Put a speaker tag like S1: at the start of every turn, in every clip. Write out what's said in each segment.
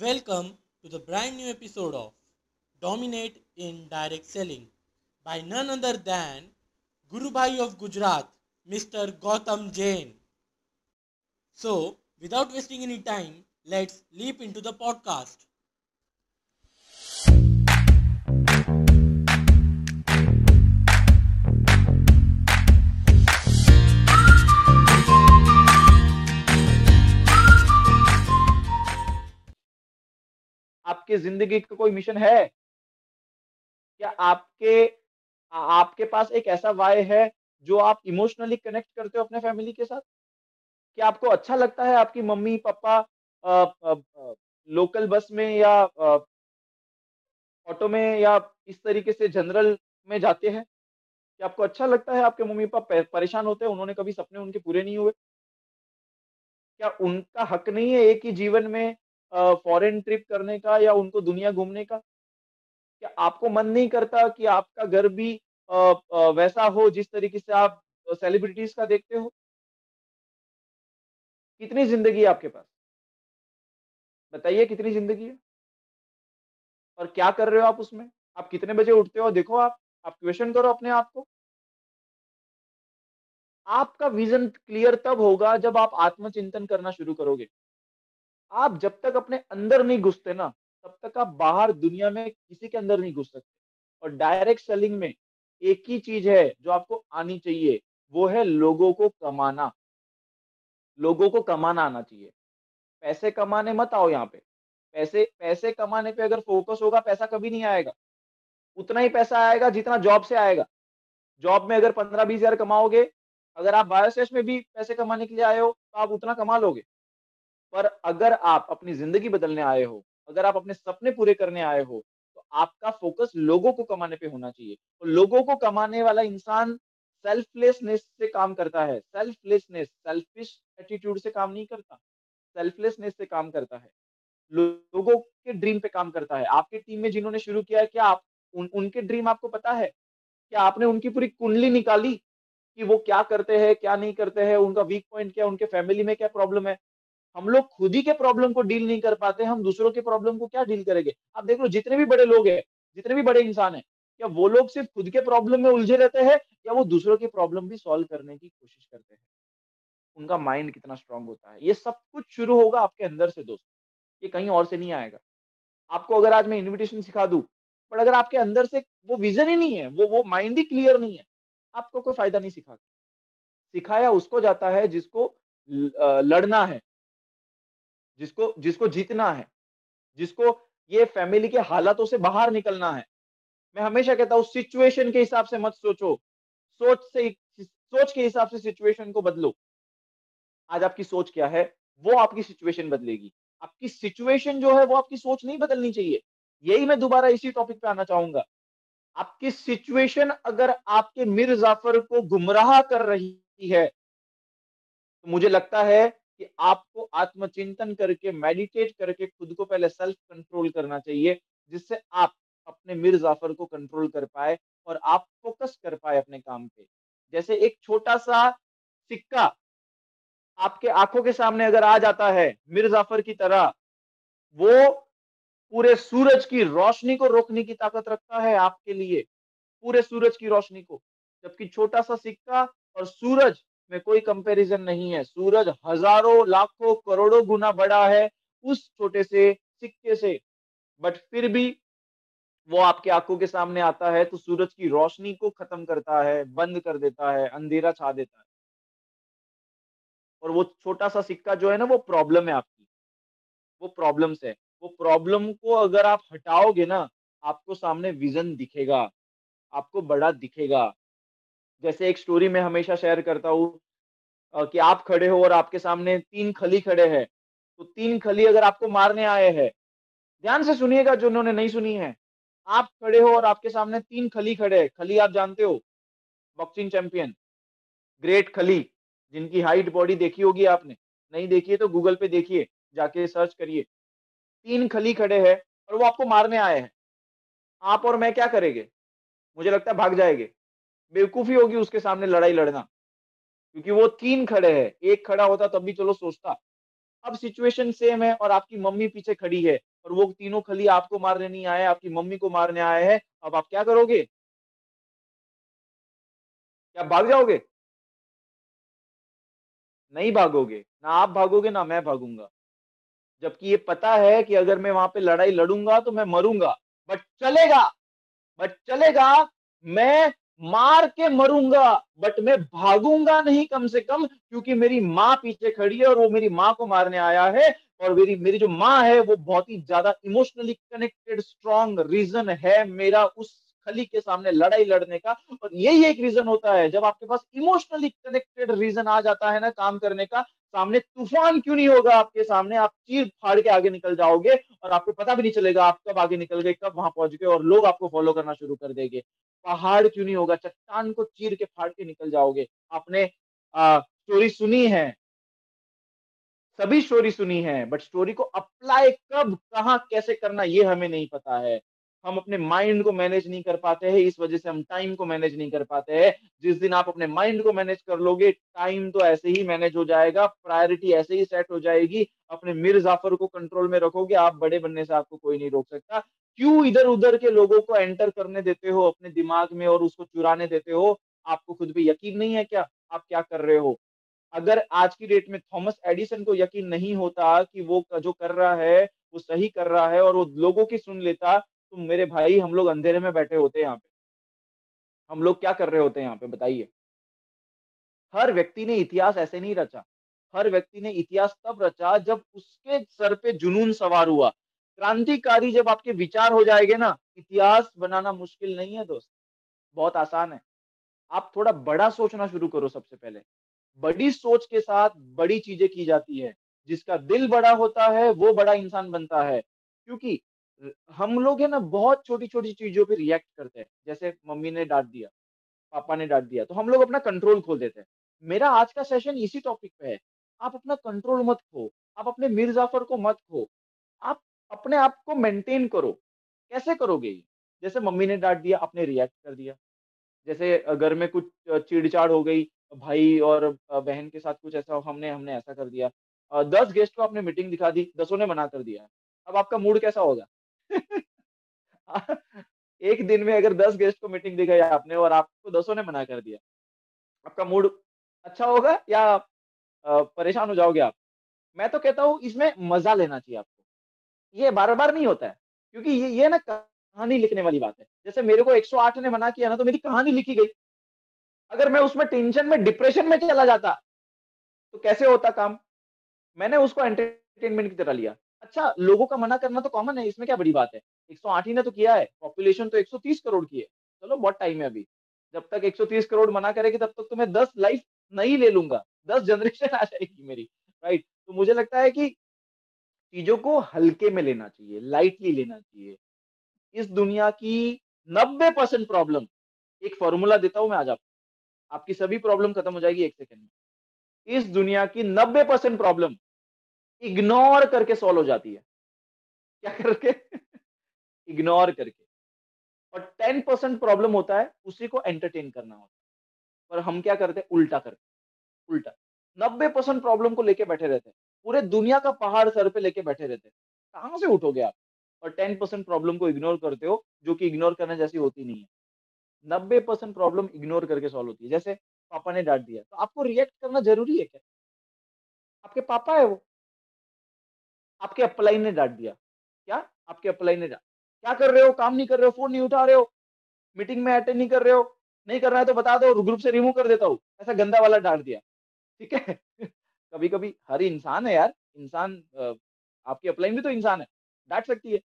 S1: Welcome to the brand new episode of Dominate in Direct Selling by none other than Guru Bhai of Gujarat, Mr. Gautam Jain. So, without wasting any time, let's leap into the podcast.
S2: आपके ज़िंदगी का कोई mission है? क्या आपके आपके पास एक ऐसा वाय है जो आप इमोशनली कनेक्ट करते हो अपने फैमिली के साथ? क्या आपको अच्छा लगता है आपकी मम्मी, पापा लोकल बस में या ऑटो में या इस तरीके से जनरल में जाते हैं? क्या आपको अच्छा लगता है आपके मम्मी पापा परेशान होते हैं, उन्होंने कभी सपने उनके पूरे नहीं हुए? क्या उनका हक नहीं है एक ही जीवन में फॉरेन ट्रिप करने का या उनको दुनिया घूमने का? क्या आपको मन नहीं करता कि आपका घर भी वैसा हो जिस तरीके से आप सेलिब्रिटीज का देखते हो? कितनी ज़िंदगी है आपके पास? बताइए कितनी ज़िंदगी है? और क्या कर रहे हो आप उसमें? आप कितने बजे उठते हो? देखो आप आप क्वेश्चन करो अपने आप को। आपका विजन क्लियर तब होगा जब आप आत्मचिंतन करना शुरू करोगे। आप जब तक अपने अंदर नहीं घुसते ना, तब तक आप बाहर दुनिया में किसी के अंदर नहीं घुस सकते। और डायरेक्ट सेलिंग में एक ही चीज़ है जो आपको आनी चाहिए, वो है लोगों को कमाना। लोगों को कमाना आना चाहिए। पैसे कमाने मत आओ यहाँ पे। पैसे पैसे कमाने पे अगर फोकस होगा, पैसा कभी नहीं आएगा। उतना ही पैसा आएगा जितना जॉब से आएगा। जॉब में अगर पंद्रह बीस हज़ार कमाओगे, अगर आप बायोसेस में भी पैसे कमाने के लिए आए हो तो आप उतना कमा लोगे। पर अगर आप अपनी ज़िंदगी बदलने आए हो अगर आप अपने सपने पूरे करने आए हो तो आपका फोकस लोगों को कमाने पे होना चाहिए। तो लोगों को कमाने वाला इंसान सेल्फलेसनेस से काम करता है। सेल्फलेसनेस सेल्फिश एटीट्यूड से काम नहीं करता। सेल्फलेसनेस से काम करता है। लोगों के ड्रीम पे काम करता है। आपके टीम में जिन्होंने शुरू किया है क्या आप उन, उनके ड्रीम आपको पता है? क्या आपने उनकी पूरी कुंडली निकाली कि वो क्या करते हैं क्या नहीं करते हैं उनका वीक पॉइंट क्या उनके फैमिली में क्या प्रॉब्लम है? हम लोग खुद ही के प्रॉब्लम को डील नहीं कर पाते, हम दूसरों के प्रॉब्लम को क्या डील करेंगे? आप देख लो, जितने भी बड़े लोग हैं, जितने भी बड़े इंसान हैं, क्या वो लोग सिर्फ़ खुद के प्रॉब्लम में उलझे रहते हैं, या वो दूसरों की प्रॉब्लम भी सॉल्व करने की कोशिश करते हैं? उनका माइंड कितना स्ट्रांग होता है? ये सब कुछ शुरू होगा आपके अंदर से, दोस्त। ये कहीं और से नहीं आएगा। आपको अगर आज मैं इन्विटेशन सिखा दूँ, पर अगर आपके अंदर से वो विजन ही नहीं है, वो वो माइंड ही क्लियर नहीं है, आपको कोई फ़ायदा नहीं सिखा सिखाया उसको जाता है जिसको लड़ना है। जिसको जिसको जीतना है, जिसको ये फैमिली के हालातों से बाहर निकलना है। मैं हमेशा कहता हूँ सिचुएशन के हिसाब से मत सोचो। सोच से सोच के हिसाब से सिचुएशन को बदलो। आज आपकी सोच क्या है, वो आपकी सिचुएशन बदलेगी। आपकी सिचुएशन जो है, वो आपकी सोच नहीं बदलनी चाहिए। यही मैं दोबारा इसी टॉपिक पे आना चाहूँगा। आपकी सिचुएशन अगर आपके मिर जाफ़र को गुमराह कर रही है तो मुझे लगता है कि आपको आत्मचिंतन करके मेडिटेट करके खुद को पहले सेल्फ कंट्रोल करना चाहिए, जिससे आप अपने मिर जाफ़र को कंट्रोल कर पाए और आप फोकस कर पाए अपने काम पे। जैसे एक छोटा सा सिक्का आपके आँखों के सामने अगर आ जाता है मिर जाफ़र की तरह, वो पूरे सूरज की रोशनी को रोकने की ताकत रखता है आपके लिए, पूरे सूरज की रोशनी को, जबकि छोटा सा सिक्का और सूरज में कोई कंपैरिजन नहीं है। सूरज हज़ारों, लाखों, करोड़ों गुना बड़ा है उस छोटे से सिक्के से। बट फिर भी वो आपके आँखों के सामने आता है तो सूरज की रोशनी को खत्म करता है, बंद कर देता है, अंधेरा छा देता है। और वो छोटा सा सिक्का जो है ना, वो प्रॉब्लम है आपकी। वो प्रॉब्लम्स है। वो प्रॉब्लम को अगर आप हटाओगे ना, आपको सामने विजन दिखेगा, आपको बड़ा दिखेगा। जैसे एक स्टोरी में हमेशा शेयर करता हूँ कि आप खड़े हो और आपके सामने तीन खली खड़े हैं। तो तीन खली अगर आपको मारने आए हैं, ध्यान से सुनिएगा जो उन्होंने नहीं सुनी है। आप खड़े हो और आपके सामने तीन खली खड़े हैं। खली आप जानते हो? बॉक्सिंग चैंपियन ग्रेट खली, जिनकी हाइट बॉडी देखी होगी आपने। नहीं देखी है तो गूगल पे देखिए, जाके सर्च करिए। तीन खली खड़े हैं और वो आपको मारने आए हैं। आप और मैं क्या करेंगे? मुझे लगता है भाग जाएँगे। बेवकूफ़ी होगी उसके सामने लड़ाई लड़ना। क्योंकि वो तीन खड़े हैं, एक खड़ा होता तब भी चलो सोचता। अब सिचुएशन सेम है और आपकी मम्मी पीछे खड़ी है और वो तीनों खली आपको मारने नहीं आए, आपकी मम्मी को मारने आए हैं, अब आप क्या करोगे? क्या भाग जाओगे? नहीं भागोगे। ना आप भागोगे, ना मैं भागूँगा। जबकि ये पता है कि अगर मैं वहाँ पे लड़ाई लड़ूँगा तो मैं मरूँगा। बट चलेगा! बट चलेगा! मैं मार के मरूँगा बट मैं भागूँगा नहीं कम से कम, क्योंकि मेरी माँ पीछे खड़ी है और वो मेरी माँ को मारने आया है और मेरी मेरी जो माँ है वो बहुत ही ज़्यादा इमोशनली कनेक्टेड स्ट्रॉन्ग रीजन है मेरा उस खली के सामने लड़ाई लड़ने का। और यही एक रीजन होता है, जब आपके पास इमोशनली कनेक्टेड रीजन आ जाता है ना काम करने का सामने तूफ़ान क्यों नहीं होगा आपके सामने? आप चीर फाड़ के आगे निकल जाओगे और आपको पता भी नहीं चलेगा आप कब आगे निकल गए, कब वहाँ पहुँच गए और लोग आपको फॉलो करना शुरू कर देंगे। पहाड़ क्यों नहीं होगा? चट्टान को चीर के फाड़ के निकल जाओगे। आपने स्टोरी सुनी है। सभी स्टोरी सुनी है बट स्टोरी को अप्लाई कब, कहा, कैसे करना, ये हमें नहीं पता है। हम अपने माइंड को मैनेज नहीं कर पाते हैं, इस वजह से हम टाइम को मैनेज नहीं कर पाते हैं। जिस दिन आप अपने माइंड को मैनेज कर लोगे टाइम तो ऐसे ही मैनेज हो जाएगा प्रायोरिटी ऐसे ही सेट हो जाएगी, अपने मिर जाफ़र को कंट्रोल में रखोगे, आप बड़े बनने से आपको कोई नहीं रोक सकता। क्यों इधर उधर के लोगों को एंटर करने देते हो, अपने दिमाग में और उसको चुराने देते हो? आपको खुद भी यकीन नहीं है क्या? आप क्या कर रहे हो? अगर आज की डेट में थॉमस एडिसन को यकीन नहीं होता कि वो जो कर रहा है, वो सही कर रहा है और वो लोगों की सुन लेता तो मेरे भाई हम लोग अंधेरे में बैठे होते हैं यहाँ पे। हम लोग क्या कर रहे होते हैं यहाँ पे बताइए? हर व्यक्ति ने इतिहास ऐसे नहीं रचा। हर व्यक्ति ने इतिहास तब रचा जब उसके सर पे जुनून सवार हुआ। क्रांतिकारी जब आपके विचार हो जाएँगे ना, इतिहास बनाना मुश्किल नहीं है दोस्त। बहुत आसान है। आप थोड़ा बड़ा सोचना शुरू करो सबसे पहले। बड़ी सोच के साथ बड़ी चीज़ें की जाती है। जिसका दिल बड़ा होता है, वो बड़ा इंसान बनता है। क्योंकि हम लोग है ना, बहुत छोटी छोटी चीज़ों पे रिएक्ट करते हैं। जैसे मम्मी ने डांट दिया, पापा ने डांट दिया तो हम लोग अपना कंट्रोल खोल देते हैं। मेरा आज का सेशन इसी टॉपिक पे है। आप अपना कंट्रोल मत खो। आप अपने मीर जाफ़र को मत खो। आप अपने आप को मेंटेन करो। कैसे करोगे जैसे मम्मी ने डांट दिया, आपने रिएक्ट कर दिया। जैसे घर में कुछ चिड़चाड़ हो गई, भाई और बहन के साथ कुछ ऐसा हमने हमने ऐसा कर दिया। दस गेस्ट को आपने मीटिंग दिखा दी, दसों ने मना कर दिया। अब आपका मूड कैसा होगा? एक दिन में अगर दस गेस्ट को मीटिंग दी गई आपने और आपको दसों ने मना कर दिया, आपका मूड अच्छा होगा या परेशान हो जाओगे आप? मैं तो कहता हूँ इसमें मज़ा लेना चाहिए आपको। ये बार बार नहीं होता है, क्योंकि ये ये ना कहानी लिखने वाली बात है। जैसे मेरे को 108 ने मना किया ना तो मेरी कहानी लिखी गई। अगर मैं उसमें टेंशन में, डिप्रेशन में चला जाता तो कैसे होता काम? मैंने उसको एंटरटेनमेंट की तरह लिया। अच्छा लोगों का मना करना तो कॉमन है, इसमें क्या बड़ी बात है? 108 ही ने तो किया है पॉपुलेशन तो 130 करोड़ की है। चलो बहुत टाइम है अभी? जब तक 130 करोड़ मना करेगी, तब तक तो मैं 10 लाइफ नहीं ले लूँगा 10 जनरेशन आ जाएगी मेरी राइट तो मुझे लगता है कि चीज़ों को हल्के में लेना चाहिए लाइटली लेना चाहिए। इस दुनिया की नब्बे परसेंट प्रॉब्लम एक फॉर्मूला देता हूँ मैं आज आपको। आपकी सभी प्रॉब्लम खत्म हो जाएगी एक सेकंड में। इस दुनिया की नब्बे परसेंट प्रॉब्लम इग्नोर करके सॉल्व हो जाती है। क्या करके? इग्नोर करके। और टेन परसेंट प्रॉब्लम होता है, उसी को एंटरटेन करना होता है। पर हम क्या करते हैं? उल्टा करते उल्टा। नब्बे परसेंट प्रॉब्लम को लेके बैठे रहते हैं। पूरे दुनिया का पहाड़ सर पे लेके बैठे रहते हैं। कहाँ से उठोगे आप? और टेन परसेंट प्रॉब्लम को इग्नोर करते हो, जो कि इग्नोर करने जैसी होती नहीं है। नब्बे परसेंट प्रॉब्लम इग्नोर करके सॉल्व होती है। जैसे पापा ने डांट दिया। तो आपको रिएक्ट करना ज़रूरी है क्या? आपके पापा है वो। आपके अप्लाई ने डांट दिया। क्या? आपके अप्लाई ने डांट। क्या कर रहे हो? काम नहीं कर रहे हो? फ़ोन नहीं उठा रहे हो? मीटिंग में अटेंड नहीं कर रहे हो? नहीं करना है तो बता दो ग्रुप से रिमूव कर देता हूँ। ऐसा गंदा वाला डांट दिया। ठीक है? कभी कभी हर इंसान है यार। इंसान आपकी अपलाइन भी तो इंसान है। डांट सकती है।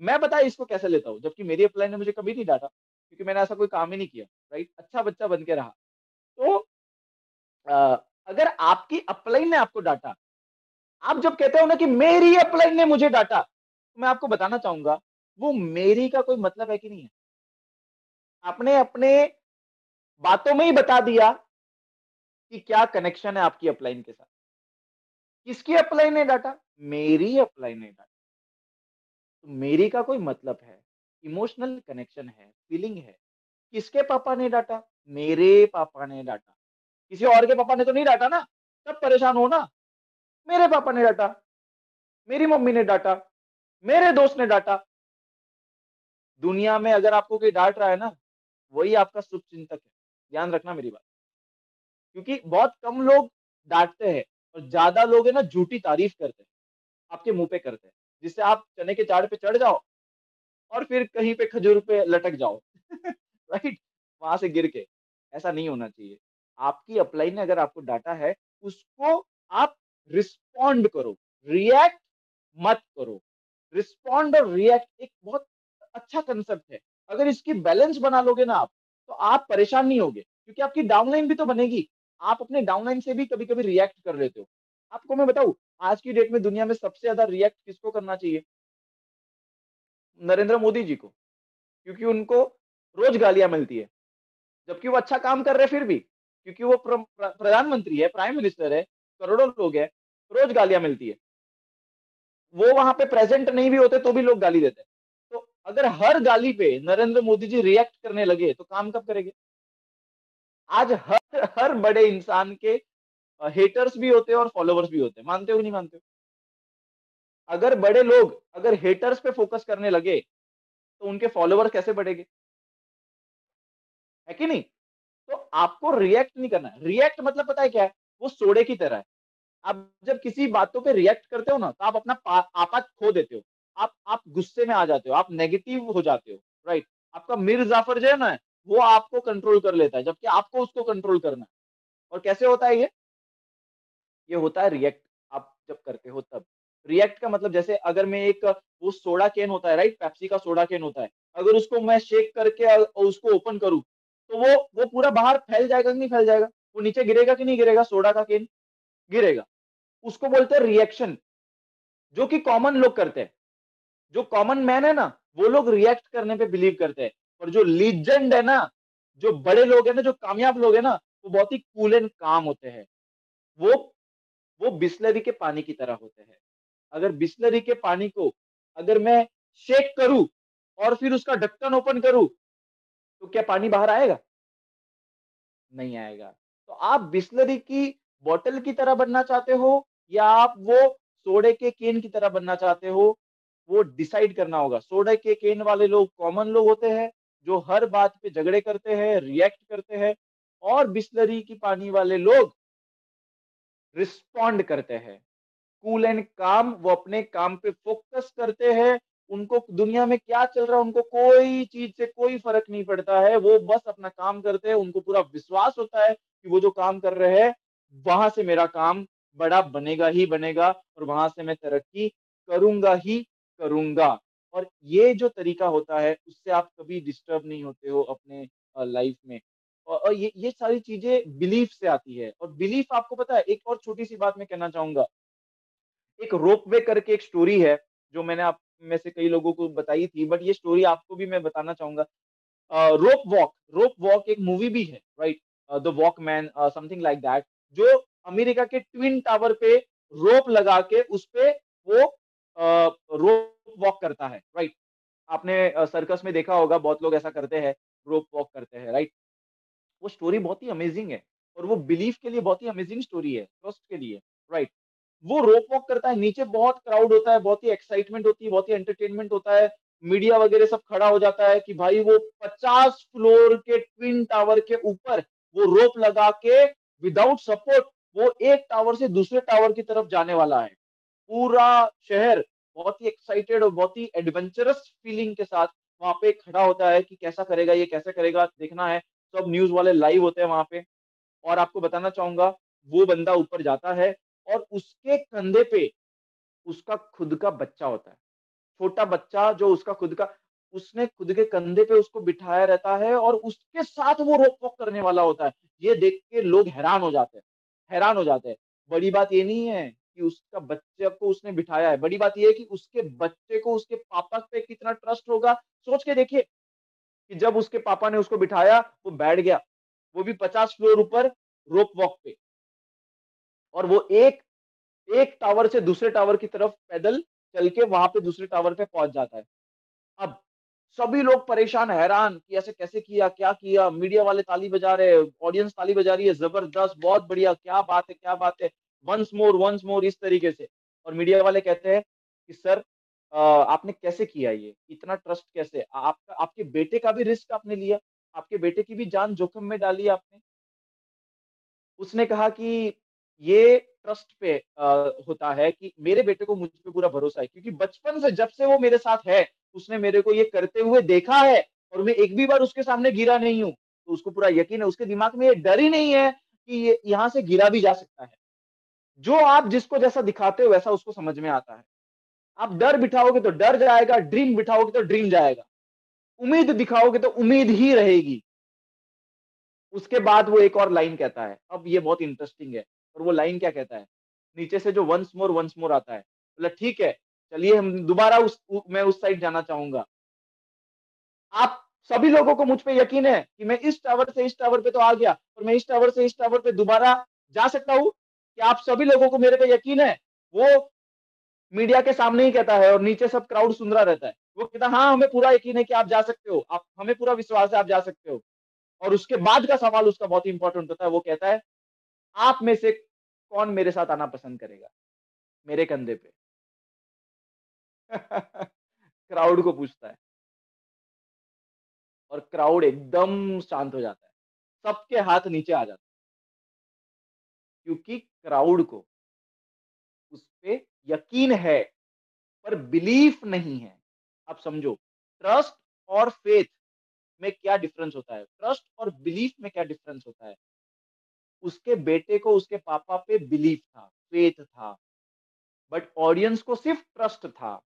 S2: मैं बता इसको कैसे लेता हूँ? जबकि मेरी अपलाइन ने मुझे कभी नहीं डांटा क्योंकि मैंने ऐसा कोई काम ही नहीं किया राइट अच्छा बच्चा बन के रहा। तो आ, अगर आपकी अपलाइन ने आपको डांटा आप जब कहते हो ना कि मेरी अपलाइन ने मुझे डांटा तो मैं आपको बताना चाहूँगा, वो मेरी का कोई मतलब है कि नहीं है? आपने अपने बातों में ही बता दिया कि क्या कनेक्शन है आपकी अपलाइन के साथ। किसकी अपलाइन ने डाटा? मेरी अपलाइन ने डाटा। तो मेरी का कोई मतलब है? इमोशनल कनेक्शन है फीलिंग है। किसके पापा ने डाटा? मेरे पापा ने डाटा। किसी और के पापा ने तो नहीं डाटा ना? तब परेशान हो ना? मेरे पापा ने डांटा, मेरी मम्मी ने डांटा, मेरे दोस्त ने डांटा। दुनिया में अगर आपको कोई डांट रहा है ना, वही आपका शुभ चिंतक है। ध्यान रखना मेरी बात। क्योंकि बहुत कम लोग डांटते हैं और ज़्यादा लोग है ना, झूठी तारीफ़ करते हैं, आपके मुँह पे करते हैं, जिससे आप चने के चाड़ पे चढ़ जाओ और फिर कहीं पे खजूर पे लटक जाओ। राइट वहाँ से गिर के। ऐसा नहीं होना चाहिए। आपकी अपलाइन ने अगर आपको डाटा है, उसको आप रिस्पॉन्ड करो रिएक्ट मत करो। रिस्पॉन्ड और रिएक्ट एक बहुत अच्छा कंसेप्ट है। अगर इसकी बैलेंस बना लोगे ना आप तो आप परेशान नहीं होगे क्योंकि आपकी डाउनलाइन भी तो बनेगी। आप अपने डाउनलाइन से भी कभी कभी रिएक्ट कर लेते हो। आपको मैं बताऊँ आज की डेट में दुनिया में सबसे ज़्यादा रिएक्ट किसको करना चाहिए? नरेंद्र मोदी जी को क्योंकि उनको रोज गालियाँ मिलती है। जबकि वो अच्छा काम कर रहे फिर भी क्योंकि वो प्र, प्र, प्रधानमंत्री है प्राइम मिनिस्टर है करोड़ों लोग है। रोज गालियाँ मिलती है। वो वहाँ पे प्रेजेंट नहीं भी होते तो भी लोग गाली देते हैं। तो अगर हर गाली पे नरेंद्र मोदी जी रिएक्ट करने लगे तो काम कब करेंगे? आज हर हर बड़े इंसान के हेटर्स भी होते हैं और फॉलोवर्स भी होते हैं। मानते हो नहीं मानते हो? अगर बड़े लोग, अगर हेटर्स पे फोकस करने लगे तो उनके फॉलोवर कैसे बढ़ेंगे? है कि नहीं? तो आपको रिएक्ट नहीं करना रिएक्ट मतलब पता है क्या है? वो सोडे की तरह है। आप जब किसी बातों पे रिएक्ट करते हो ना तो आप अपना आपा खो देते हो। आप आप गुस्से में आ जाते हो, आप नेगेटिव हो जाते हो राइट आपका मिर जाफ़र जो है ना, वो आपको कंट्रोल कर लेता है, जबकि आपको उसको कंट्रोल करना है। और कैसे होता है ये? ये होता है रिएक्ट आप जब करते हो तब। रिएक्ट का मतलब जैसे अगर मैं एक, वो सोडा कैन होता है राइट पेप्सी का सोडा कैन होता है। अगर उसको मैं शेक करके उसको ओपन करूँ तो वो वो पूरा बाहर फैल जाएगा कि नहीं फैल जाएगा? वो नीचे गिरेगा कि नहीं गिरेगा? सोडा का केन गिरेगा। उसको बोलते हैं रिएक्शन जो कि कॉमन लोग करते हैं। जो कॉमन मैन है ना, वो लोग रिएक्ट करने पे बिलीव करते हैं। और जो लीजेंड है ना, जो बड़े लोग हैं ना, जो कामयाब लोग हैं ना, वो बहुत ही कूल एंड काम होते हैं। वो वो बिस्लरी के पानी की तरह होते हैं। अगर बिस्लरी के पानी को अगर मैं शेक करूँ और फिर उसका ढक्कन ओपन करूँ तो क्या पानी बाहर आएगा? नहीं आएगा। तो आप बिस्लरी की बोतल की तरह बनना चाहते हो या आप वो सोडे के केन की तरह बनना चाहते हो, वो डिसाइड करना होगा। सोडे के केन वाले लोग कॉमन लोग होते हैं, जो हर बात पे झगड़े करते हैं, रिएक्ट करते हैं, और बिस्लरी की पानी वाले लोग रिस्पॉन्ड करते हैं। कूल एंड काम, वो अपने काम पे फोकस करते हैं, उनको दुनिया में क्या चल रहा है, उनको कोई चीज़ से कोई फ़र्क नहीं पड़ता है, वो बस अपना काम करते हैं, उनको पूरा विश्वास होता है कि वो जो काम कर रहे हैं वहाँ से मेरा काम बड़ा बनेगा ही बनेगा और वहाँ से मैं तरक्की करूँगा ही करूँगा। और ये जो तरीका होता है, उससे आप कभी डिस्टर्ब नहीं होते हो अपने लाइफ में। और ये ये सारी चीज़ें बिलीफ से आती है। और बिलीफ आपको पता है, एक और छोटी सी बात मैं कहना चाहूँगा। एक रोप वे करके एक स्टोरी है, जो मैंने आप में से कई लोगों को बताई थी बट ये स्टोरी आपको भी मैं बताना चाहूँगा। रोप वॉक रोप वॉक एक मूवी भी है right the walk man something like that जो अमेरिका के ट्विन टावर पे रोप लगा के उस पे वो रोप वॉक करता है, राइट? आपने सर्कस में देखा होगा, बहुत लोग ऐसा करते हैं, रोप वॉक करते हैं, राइट? वो स्टोरी बहुत ही अमेजिंग है और वो बिलीफ के लिए बहुत ही अमेजिंग स्टोरी है, ट्रस्ट के लिए, राइट? वो रोप वॉक करता है, नीचे बहुत क्राउड होता है, बहुत ही एक्साइटमेंट होती है, बहुत ही एंटरटेनमेंट होता है, मीडिया वगैरह सब खड़ा हो जाता है कि भाई वो पचास फ्लोर के ट्विन टावर के ऊपर वो रोप लगा के विदाउट सपोर्ट वो एक टावर से दूसरे टावर की तरफ़ जाने वाला है। पूरा शहर बहुत ही एक्साइटेड और बहुत ही एडवेंचरस फीलिंग के साथ वहाँ पे खड़ा होता है कि कैसा करेगा, ये कैसे करेगा, देखना है। सब न्यूज़ वाले लाइव होते हैं वहाँ पे। और आपको बताना चाहूँगा, वो बंदा ऊपर जाता है और उसके कंधे पे उसका खुद का बच्चा होता है। छोटा बच्चा जो उसका खुद का उसने खुद के कंधे पे उसको बिठाया रहता है और उसके साथ वो रोक वॉक करने वाला होता है। ये देख के लोग हैरान हो जाते हैं, हैरान हो जाते हैं। बड़ी बात ये नहीं है कि उसका बच्चे को उसने बिठाया है। बड़ी बात ये है कि उसके बच्चे को उसके पापा पे कितना ट्रस्ट होगा। सोच के देखिए कि जब उसके पापा ने उसको बिठाया, वो बैठ गया। वो भी पचास फ्लोर ऊपर रोप वॉक पे। और वो एक एक टावर से दूसरे टावर की तरफ़ पैदल चल के वहाँ पे दूसरे टावर पे पहुँच जाता है। अब सभी लोग परेशान, हैरान कि ऐसे कैसे किया, क्या किया? मीडिया वाले ताली बजा रहे ऑडियंस ताली बजा रही है, ज़बरदस्त, बहुत बढ़िया, क्या बात है, क्या बात है? वंस मोर वंस मोर इस तरीके से। और मीडिया वाले कहते हैं कि, सर आपने कैसे किया ये? इतना ट्रस्ट कैसे? आपका, आपके बेटे का भी रिस्क आपने लिया, आपके बेटे की भी जान जोखिम में डाली आपने? उसने कहा कि ये ट्रस्ट पे आ, होता है कि मेरे बेटे को मुझ पे पूरा भरोसा है क्योंकि बचपन से जब से वो मेरे साथ है उसने मेरे को ये करते हुए देखा है और मैं एक भी बार उसके सामने गिरा नहीं हूँ तो उसको पूरा यकीन है उसके दिमाग में ये डर ही नहीं है कि ये यहाँ से गिरा भी जा सकता है। जो आप जिसको जैसा दिखाते हो वैसा उसको समझ में आता है। आप डर बिठाओगे तो डर जाएगा ड्रीम बिठाओगे तो ड्रीम जाएगा। उम्मीद दिखाओगे तो उम्मीद ही रहेगी। उसके बाद वो एक और लाइन कहता है अब ये बहुत इंटरेस्टिंग है। और वो लाइन क्या कहता है? नीचे से जो वंस मोर वंस मोर आता है। बोला, ठीक है, चलिए हम दोबारा उस मैं उस साइड जाना चाहूँगा। आप सभी लोगों को मुझ पे यकीन है कि मैं इस टावर से, इस टावर पे तो आ गया और मैं इस टावर से, इस टावर पे दोबारा जा सकता हूँ? कि आप सभी लोगों को मेरे पे यकीन है? वो मीडिया के सामने ही कहता है और नीचे सब क्राउड सुन रहा रहता है। वो कहता हाँ हमें पूरा यकीन है कि आप जा सकते हो। आप, हमें पूरा विश्वास है आप जा सकते हो। और उसके बाद का सवाल उसका बहुत इंपॉर्टेंट होता है। वो कहता है, आप में से कौन मेरे साथ आना पसंद करेगा? मेरे कंधे पे। क्राउड को पूछता है। और क्राउड एकदम शांत हो जाता है। सबके हाथ नीचे आ जाते क्योंकि क्राउड को उस पर यकीन है, पर बिलीफ नहीं है। आप समझो, ट्रस्ट और फेथ में क्या डिफरेंस होता है? ट्रस्ट और बिलीफ में क्या डिफरेंस होता है? उसके बेटे को उसके पापा पे बिलीफ था फेथ था। बट ऑडियंस को सिर्फ़ ट्रस्ट था।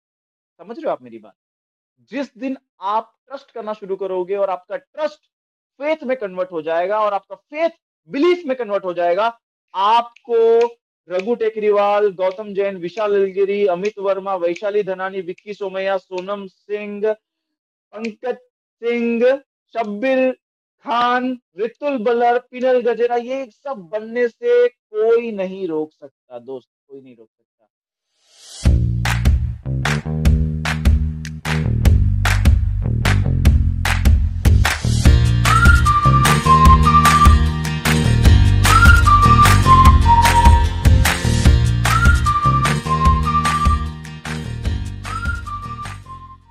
S2: समझ रहे हो आप मेरी बात? जिस दिन आप ट्रस्ट करना शुरू करोगे और आपका ट्रस्ट फेथ में कन्वर्ट हो जाएगा और आपका फेथ बिलीफ में कन्वर्ट हो जाएगा, आपको रघु टेकरीवाल, गौतम जैन, विशाल अलगिरी अमित वर्मा, वैशाली धनानी, विक्की सोमैया, सोनम सिंह, पंकज सिंह, शब्बिर खान, रितुल बलर पिनल गजेरा, ये सब बनने से कोई नहीं रोक सकता, दोस्त, कोई नहीं रोक सकता।